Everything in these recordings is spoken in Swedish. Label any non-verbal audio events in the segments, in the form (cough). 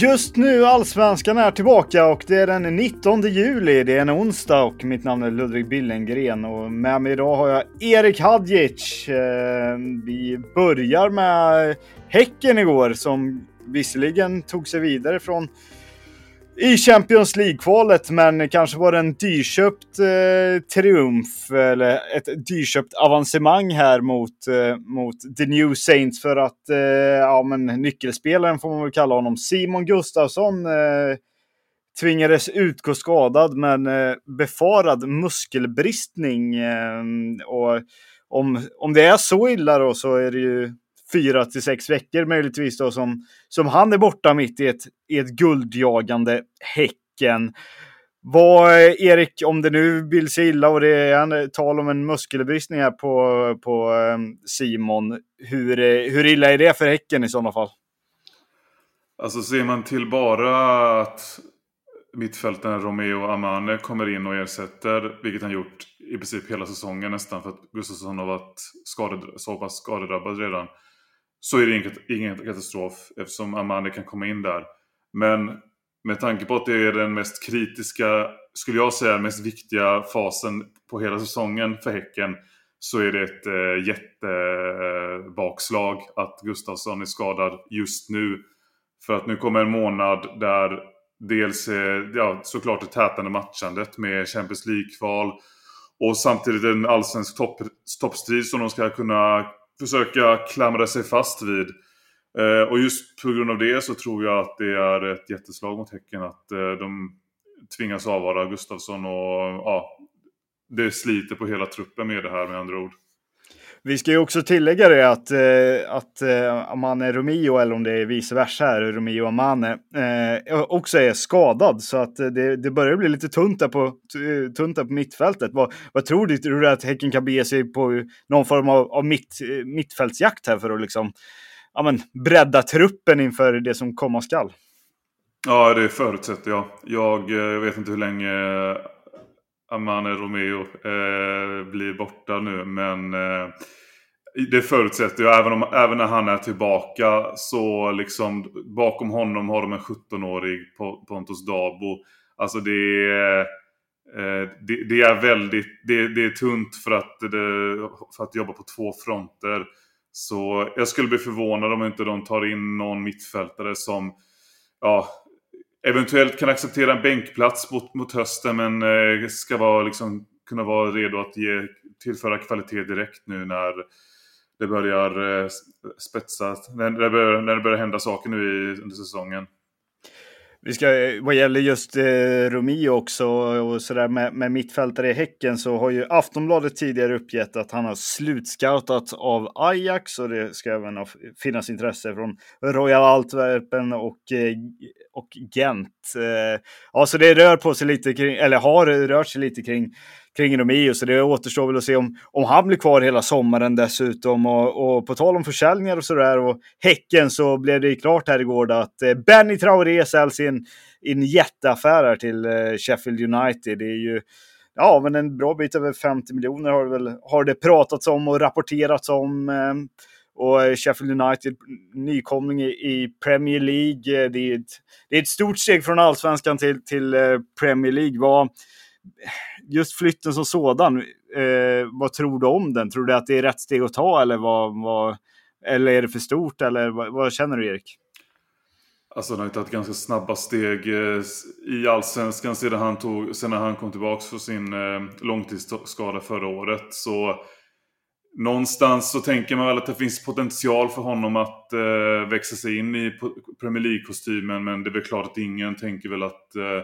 Just nu Allsvenskan är tillbaka och det är den 19 juli. Det är en onsdag och mitt namn är Ludvig Billengren och med mig idag har jag Erik Hadjic. Eh, vi börjar med Häcken igår som visserligen tog sig vidare från i Champions League-kvalet, men kanske var det en dyrköpt eh, triumf eller ett dyrköpt avancemang här mot, eh, mot The New Saints för att eh, ja, men nyckelspelaren får man väl kalla honom, Simon Gustafsson eh, tvingades utgå skadad med eh, befarad muskelbristning. Eh, och om, om det är så illa då så är det ju fyra till sex veckor möjligtvis då som, som han är borta mitt i ett, i ett guldjagande Häcken. Vad, Erik, om det nu vill sig illa och det är en, tal om en muskelbristning här på, på ehm, Simon, hur, hur illa är det för Häcken i sådana fall? Alltså ser man till bara att mittfältaren Romeo Amane kommer in och ersätter, vilket han gjort i princip hela säsongen nästan för att Gustafsson har varit skaded, så pass skadedrabbad redan så är det ingen, ingen katastrof eftersom Amani kan komma in där. Men med tanke på att det är den mest kritiska, skulle jag säga, mest viktiga fasen på hela säsongen för Häcken så är det ett eh, jättebakslag att Gustafsson är skadad just nu. För att nu kommer en månad där dels eh, ja, såklart det tätande matchandet med Champions League-kval och samtidigt en allsvensk topp, toppstrid som de ska kunna försöka klamra sig fast vid. Eh, och just på grund av det så tror jag att det är ett jätteslag mot Häcken att eh, de tvingas avvara Gustafsson och ja, det sliter på hela truppen med det här med andra ord. Vi ska ju också tillägga det att, eh, att eh, Amane Romeo, eller om det är vice versa här, Romeo Amane, eh, också är skadad. Så att eh, det, det börjar bli lite tunt där på, eh, tunt där på mittfältet. Vad, vad tror du? Tror du att Häcken kan bege sig på någon form av, av mitt, eh, mittfältsjakt här för att liksom, ja, men, bredda truppen inför det som komma skall? Ja, det förutsätter jag. Jag, jag vet inte hur länge Amane Romeo eh, blir borta nu. Men eh, det förutsätter jag. Även, om, även när han är tillbaka så liksom bakom honom har de en 17-årig Pontus Dabo. Alltså det är, eh, det, det, är väldigt det, det, är tunt för att, det, för att jobba på två fronter. Så jag skulle bli förvånad om inte de tar in någon mittfältare som ja, eventuellt kan acceptera en bänkplats mot, mot hösten men eh, ska vara, liksom, kunna vara redo att ge, tillföra kvalitet direkt nu när det börjar eh, spetsa, när det börjar, när det börjar hända saker nu i, under säsongen. Vi ska, eh, vad gäller just eh, Romeo också och sådär med, med mittfältare i Häcken så har ju Aftonbladet tidigare uppgett att han har slutscoutat av Ajax och det ska även finnas intresse från Royal Antwerpen och, eh, och Gent. Eh, ja, så det rör på sig lite kring, eller har rört sig lite kring kring Romeo, så det återstår väl att se om, om han blir kvar hela sommaren dessutom. Och, och på tal om försäljningar och sådär och Häcken så blev det klart här igår att eh, Benny Traoré säljs i en, i en jätteaffär här till eh, Sheffield United. Det är ju ja, men en bra bit över 50 miljoner har det, väl, har det pratats om och rapporterats om. Och eh, Sheffield United, nykomling i, Premier League. Eh, det är, ett, det är ett stort steg från allsvenskan till, till eh, Premier League. Vad, just flytten som sådan, eh, vad tror du om den? Tror du att det är rätt steg att ta eller, vad, vad, eller är det för stort? Eller vad, vad känner du Erik? Alltså han har ju tagit ganska snabba steg i allsvenskan sedan han, tog, sedan han kom tillbaka från sin långtidsskada förra året. Så någonstans så tänker man väl att det finns potential för honom att eh, växa sig in i Premier League-kostymen. Men det är väl klart att ingen tänker väl att, eh,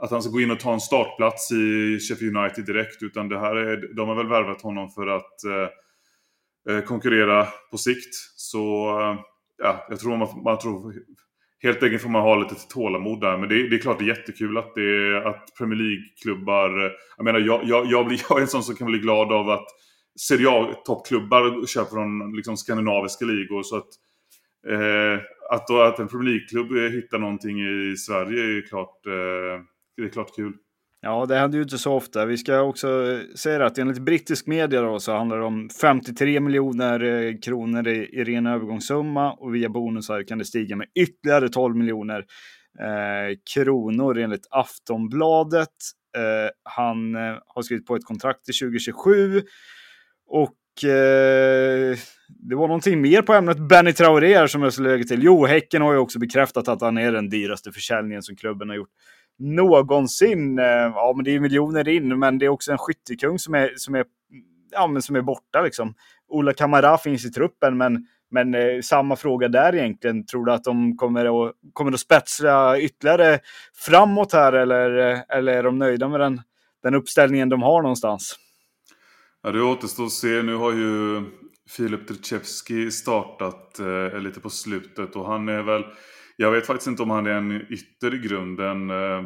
att han ska gå in och ta en startplats i Sheffield United direkt. Utan det här är, de har väl värvat honom för att eh, eh konkurrera på sikt. Så eh, ja, jag tror man, man tror Helt enkelt får man ha lite tålamod där. Men det, det är klart det är jättekul att, det, att Premier League-klubbar... Eh, jag menar, jag, jag, jag, blir, (laughs) jag är en sån som kan bli glad av att Serie A-toppklubbar köper från liksom, skandinaviska ligor. Så att, eh, att, då, att en Premier League-klubb hittar någonting i Sverige är klart, eh, det är klart kul. Ja, det händer ju inte så ofta. Vi ska också säga att enligt brittisk media då, så handlar det om 53 miljoner eh, kronor i, i ren övergångssumma och via bonusar kan det stiga med ytterligare 12 miljoner eh, kronor enligt Aftonbladet. Eh, han eh, har skrivit på ett kontrakt till 2027 och eh, det var någonting mer på ämnet Benny Traoré som jag skulle lägga till. Jo, Häcken har ju också bekräftat att han är den dyraste försäljningen som klubben har gjort någonsin. Eh, ja, men det är miljoner in, men det är också en skyttekung som är, som är, ja, men som är borta. Liksom. Ola Kamara finns i truppen, men, men eh, samma fråga där egentligen. Tror du att de kommer att, kommer att spetsa ytterligare framåt här eller, eh, eller är de nöjda med den, den uppställningen de har någonstans? Ja, det återstår att se. Nu har ju Filip Tricevski startat eh, lite på slutet och han är väl jag vet faktiskt inte om han är en ytter i grunden. Eh,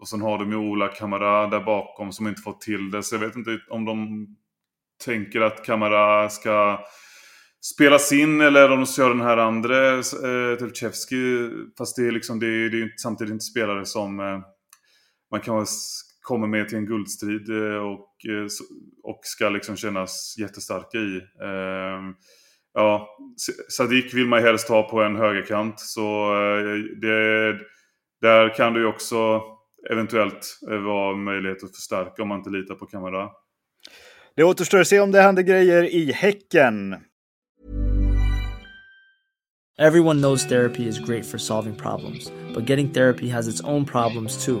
och sen har de ju Ola Kamara där bakom som inte fått till det. Så jag vet inte om de tänker att Kamara ska spelas in eller om de ska göra den här andra eh, Tulchevski. Fast det är, liksom, det är, det är samtidigt inte spelare som eh, man kan komma med till en guldstrid eh, och, eh, och ska liksom kännas jättestarka i. Eh, ja, Sadik vill man helst ha på en högerkant. Så eh, det, där kan det ju också eventuellt vara möjlighet att förstärka om man inte litar på Kamara. Det återstår att se om det händer grejer i Häcken. Everyone knows therapy is great for solving problems, but getting therapy has its own problems too,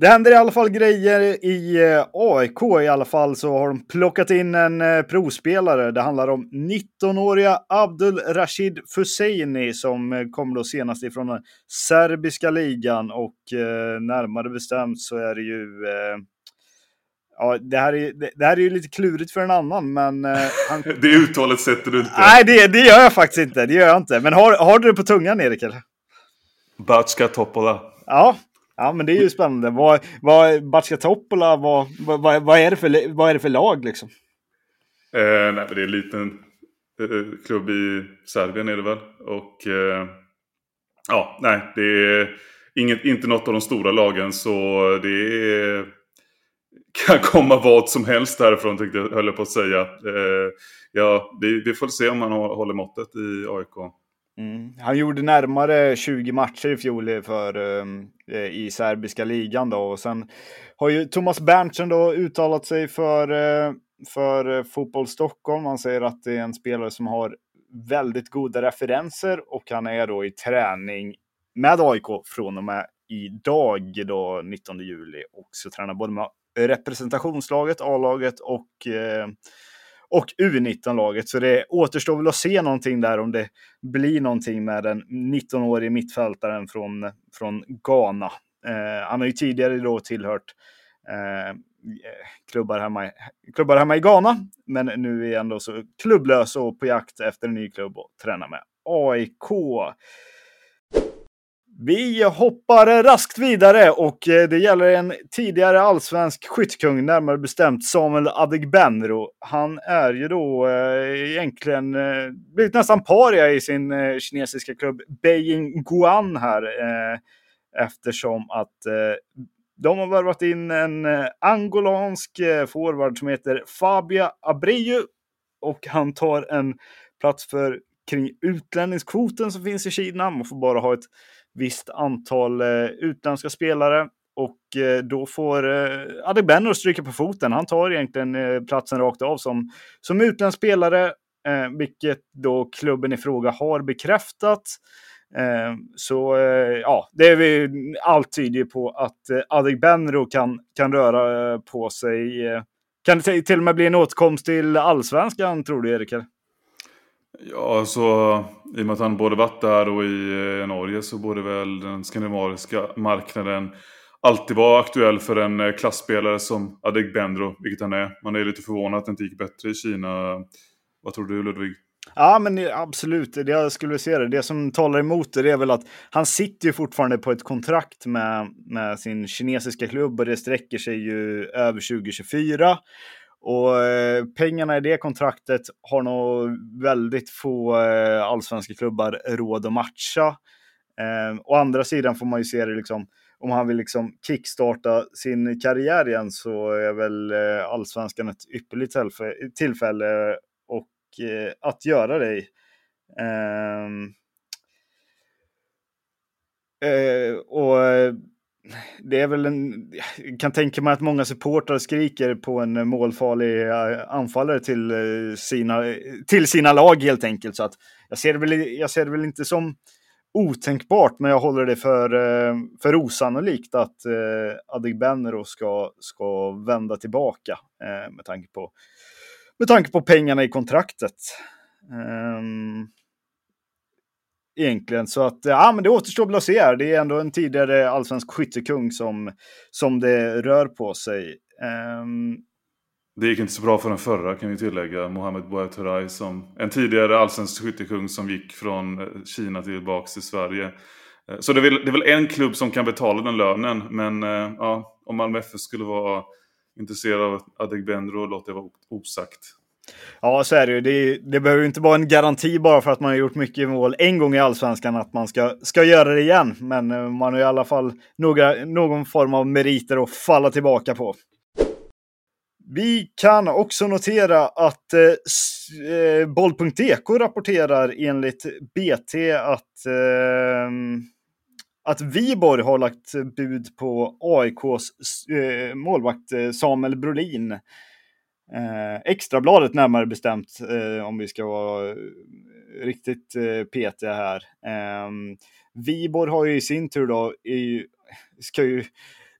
Det händer i alla fall grejer i eh, AIK. I alla fall så har de plockat in en eh, provspelare. Det handlar om 19-åriga Abdul Rashid Fuseini som eh, kom då senast ifrån den serbiska ligan och närmare bestämt så är det ju Ja, det här, är, det, det här är ju lite klurigt för en annan, men... Han... (laughs) det uttalet sätter du inte. Nej, det, det gör jag faktiskt inte. Det gör jag inte. Men har, har du det på tungan, Erik? Eller? Batska Topola. Ja, Ja, men det är ju spännande. Vad, vad, Batska Topola, vad, vad, vad, är det för, vad är det för lag liksom? Eh, nej, det är en liten eh, klubb i Serbien är det väl. Och eh, ja, nej, det är inget, inte något av de stora lagen. Så det är, kan komma vad som helst därifrån, tyckte jag, höll jag på att säga. Eh, ja, vi, vi får se om man håller måttet i AIK. Mm. Han gjorde närmare 20 matcher i fjol för, um, i serbiska ligan då. Och sen har ju Thomas Berntsen då uttalat sig för, uh, för eh, Fotboll Stockholm. Han säger att det är en spelare som har väldigt goda referenser och han är då i träning med AIK från och med idag då 19 juli och så tränar både med representationslaget, A-laget och, eh, och U19-laget. Så det återstår väl att se någonting där om det blir någonting med den 19-årige mittfältaren från, från Ghana. Eh, han har ju tidigare då tillhört eh, klubbar, hemma, i, klubbar hemma i Ghana, men nu är han då så klubblös och på jakt efter en ny klubb att träna med. AIK. Vi hoppar raskt vidare och eh, det gäller en tidigare allsvensk skyttekung, närmare bestämt Samuel Adegbenro. Han är ju då eh, egentligen eh, blivit nästan paria i sin kinesiska klubb Beijing Guan här eftersom att de har värvat in en angolansk forward som heter Fabia Abreu och han tar en plats för kring utlänningskvoten som finns i Kina. Man får bara ha ett visst antal eh, utländska spelare och eh, då får eh, Adegbenro stryka på foten. Han tar egentligen eh, platsen rakt av som, som utländsk spelare, eh, vilket då klubben i fråga har bekräftat. Eh, så eh, ja, det är vi, allt tyder på att eh, Adegbenro kan, kan röra eh, på sig. Eh, kan det till och med bli en återkomst till allsvenskan, tror du, Erik? Ja, så i och med att han både varit där och i eh, Norge så borde väl den skandinaviska marknaden alltid vara aktuell för en eh, klassspelare som Adegbenro, vilket han är. Man är lite förvånad att det inte gick bättre i Kina. Vad tror du Ludvig? Ja, men absolut. Det jag skulle se det. Det som talar emot det, det är väl att han sitter ju fortfarande på ett kontrakt med, med sin kinesiska klubb och det sträcker sig ju över 2024. Och eh, pengarna i det kontraktet har nog väldigt få eh, allsvenska klubbar råd att matcha. Eh, å andra sidan får man ju se det liksom, om han vill liksom kickstarta sin karriär igen så är väl eh, allsvenskan ett ypperligt tillfälle och eh, att göra det i. Ehm, eh, och eh, det är väl en, jag kan tänka mig att många supportrar skriker på en målfarlig eh, anfallare till eh, sina, till sina lag helt enkelt. Så att jag, ser det väl, jag ser det väl inte som otänkbart, men jag håller det för, eh, för osannolikt att eh, Adegbenro ska, ska vända tillbaka eh, med, tanke på, med tanke på pengarna i kontraktet. Um, egentligen. Så att eh, ja, men det återstår väl att se här. Det är ändå en tidigare allsvensk skyttekung som, som det rör på sig. Um... Det gick inte så bra för den förra kan vi tillägga. Mohamed Bouaturai som en tidigare allsvensk skyttekung som gick från eh, Kina tillbaka till Sverige. Eh, så det är, väl, det är väl en klubb som kan betala den lönen. Men ja, om Malmö FF skulle vara intresserad av Adegbenro låter det vara osagt. Ja, så är det ju. Det, det behöver ju inte vara en garanti bara för att man har gjort mycket mål en gång i allsvenskan att man ska, ska göra det igen. Men eh, man har i alla fall några, någon form av meriter att falla tillbaka på. Vi kan också notera att eh, eh boll.dk rapporterar enligt BT att, eh, att Viborg har lagt bud på AIKs eh, målvakt eh, Samuel Brolin. Eh, extrabladet närmare bestämt, eh, om vi ska vara eh, riktigt eh, petiga här. Eh, Viborg har ju i sin tur då, ska ju,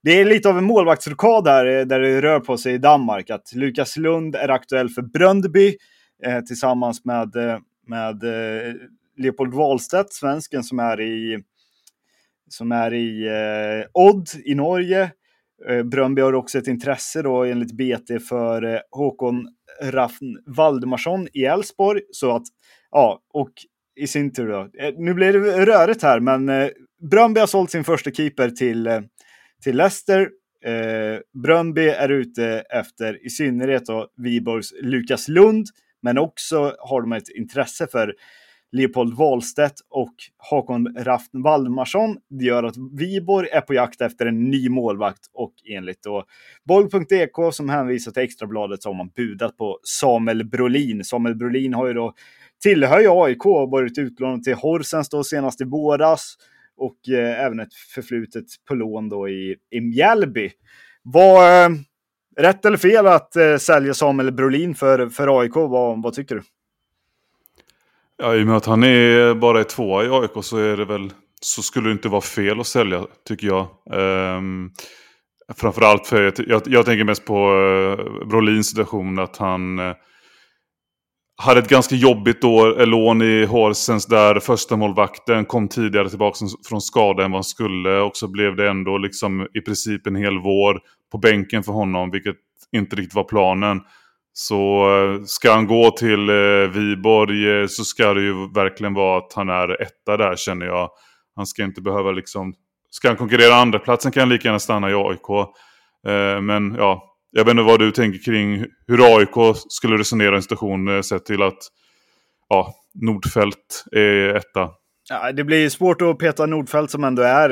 det är lite av en målvaktsrokad här eh, där det rör på sig i Danmark. Att Lukas Lund är aktuell för Bröndby eh, tillsammans med, eh, med Leopold Wahlstedt, svensken som är i, som är i Odd i Norge. Eh, Bröndby har också ett intresse då enligt BT för eh, Håkon Raffn Valdemarsson i Elfsborg. Så att, ja, och i sin tur då. Eh, nu blir det rörigt här, men eh, Bröndby har sålt sin första keeper till, till Leicester. Eh, Bröndby är ute efter i synnerhet då Viborgs Lukas Lund, men också har de ett intresse för Leopold Wahlstedt och Hakon Raft Valdemarsson. Det gör att Viborg är på jakt efter en ny målvakt och enligt då Boll.dk som hänvisar till Extrabladet så har man budat på Samuel Brolin. Samuel Brolin har ju då tillhör ju AIK och varit utlånad till Horsens då senast i våras och eh, även ett förflutet på lån då i, i Mjällby. Var eh, rätt eller fel att eh, sälja Samuel Brolin för, för AIK? Vad, vad tycker du? Ja, i och med att han är bara är tvåa i AIK så är det väl så skulle det inte vara fel att sälja tycker jag. Um, framförallt för, jag, jag tänker mest på uh, Brolins situation, att han uh, hade ett ganska jobbigt år, eh, lån i Horsens där första målvakten kom tidigare tillbaka från skada än vad han skulle. Och så blev det ändå liksom i princip en hel vår på bänken för honom, vilket inte riktigt var planen. Så eh, ska han gå till eh, Viborg eh, så ska det ju verkligen vara att han är etta där känner jag. Han ska inte behöva liksom... Ska han konkurrera andra platsen kan han lika gärna stanna i AIK. Eh, men ja, jag vet inte vad du tänker kring hur AIK skulle resonera i en situation eh, sett till att ja, Nordfält är etta. Ja, det blir svårt att peta Nordfeldt som ändå är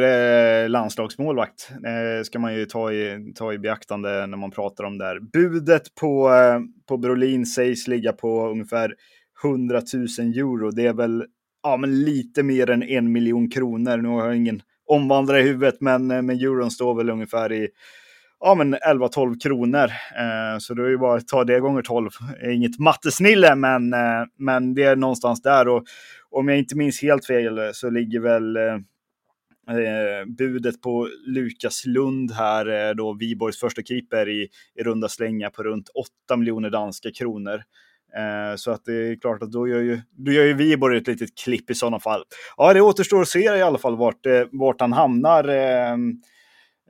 eh, landslagsmålvakt. Eh, ska man ju ta i, ta i beaktande när man pratar om det här. Budet på, eh, på Brolin sägs ligga på ungefär 100 000 euro. Det är väl ja, men lite mer än en miljon kronor. Nu har jag ingen omvandlare i huvudet, men, eh, men euron står väl ungefär i ja, men 11-12 kronor. Eh, så det är ju bara att ta det gånger 12. Inget mattesnille, men, eh, men det är någonstans där. Och om jag inte minns helt fel så ligger väl eh, eh budet på Lukas Lund här, eh, då Viborgs första keeper i, i runda slängar på runt 8 miljoner danska kronor. Eh, så att det är klart att då gör ju, då gör ju Viborg ett litet klipp i sådana fall. Ja, det återstår att se i alla fall vart, vart han hamnar.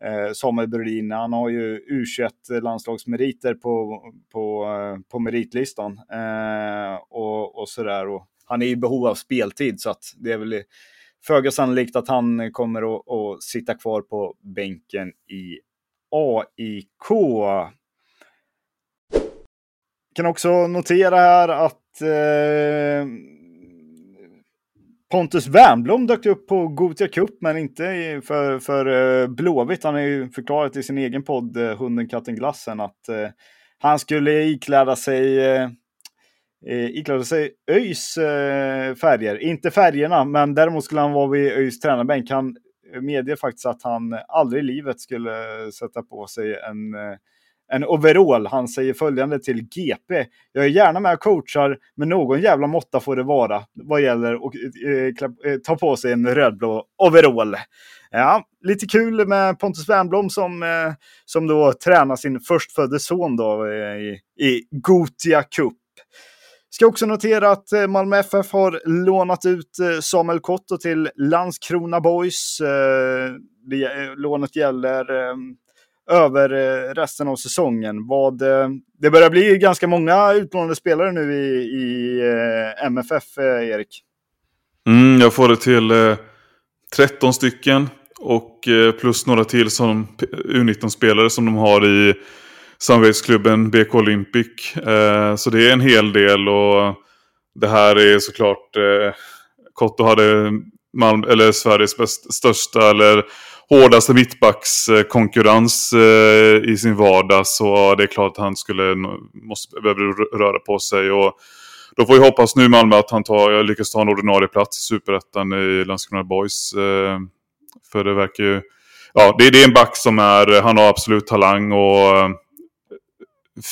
Eh, Samuel Brolin. Han har ju U21-landslagsmeriter på, på, eh, på meritlistan. Eh, och, och sådär. Och han är i behov av speltid så att det är väl föga sannolikt att han kommer att, att sitta kvar på bänken i AIK. Kan också notera här att eh, Pontus Wernbloom dök upp på Gotia Cup, men inte för, för eh, Blåvitt. Han har ju förklarat i sin egen podd, eh, Hunden, katten, glassen, att eh, han skulle ikläda sig, eh, ikläda sig ÖIS färger. Inte färgerna, men däremot skulle han vara vid ÖIS tränarbänk. Han medger faktiskt att han aldrig i livet skulle sätta på sig en en overall. Han säger följande till GP. Jag är gärna med och coachar, men någon jävla måtta får det vara vad gäller att eh, eh, ta på sig en rödblå overall. Ja, lite kul med Pontus Wernbloom som, eh, som då tränar sin förstfödde son då, eh, i, i Gotia Cup. Ska också notera att eh, Malmö FF har lånat ut eh, Samuel Kotto till Landskrona Boys. Eh, lånet gäller ehm, över eh, resten av säsongen. Vad, eh, det börjar bli ganska många utlånade spelare nu i, i eh, MFF, Erik. Mm, jag får det till 13 stycken och plus några till som U19-spelare som de har i samarbetsklubben BK Olympic. så det är en hel del och det här är såklart Kotto hade Malm eller Sveriges bäst, största eller hårdaste mittbackskonkurrens eh, i sin vardag så det är klart att han skulle måste, behöver röra på sig. Och då får vi hoppas nu Malmö att han tar, lyckas ta en ordinarie plats i Superettan i Landskrona Boys. Eh, för det verkar ju... Ja, det, det är en back som är... Han har absolut talang och eh,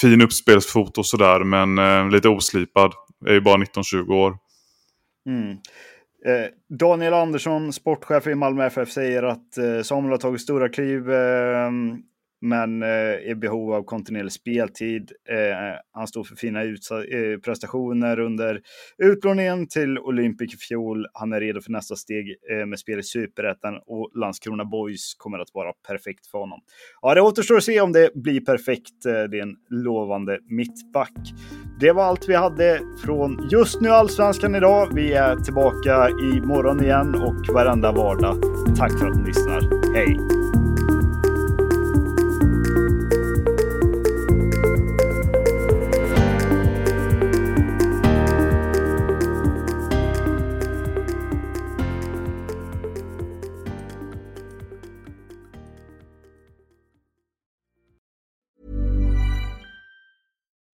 fin uppspelsfot och sådär, men lite oslipad. Är ju bara 19-20 år. Mm. Eh, Daniel Andersson, sportchef i Malmö FF, säger att eh, Samuel har tagit stora kliv eh, men är i behov av kontinuerlig speltid. Eh, han står för fina eh, prestationer under utlåningen till Olympic i fjol. Han är redo för nästa steg med spel i Superettan och Landskrona Boys kommer att vara perfekt för honom. Ja, det återstår att se om det blir perfekt. Det är en lovande mittback. Det var allt vi hade från just nu Allsvenskan idag. Vi är tillbaka i morgon igen och varenda vardag. Tack för att ni lyssnar. Hej!